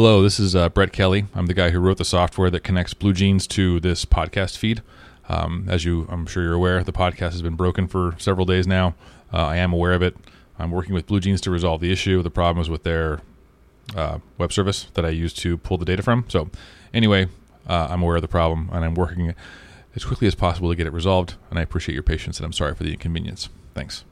Hello, this is uh, Brett Kelly. I'm the guy who wrote the software that connects Blue Jeans to this podcast feed. Um, as you, I'm sure you're aware, the podcast has been broken for several days now. Uh, I am aware of it. I'm working with Blue Jeans to resolve the issue. The problem is with their uh, web service that I use to pull the data from. So, anyway, uh, I'm aware of the problem and I'm working as quickly as possible to get it resolved. And I appreciate your patience and I'm sorry for the inconvenience. Thanks.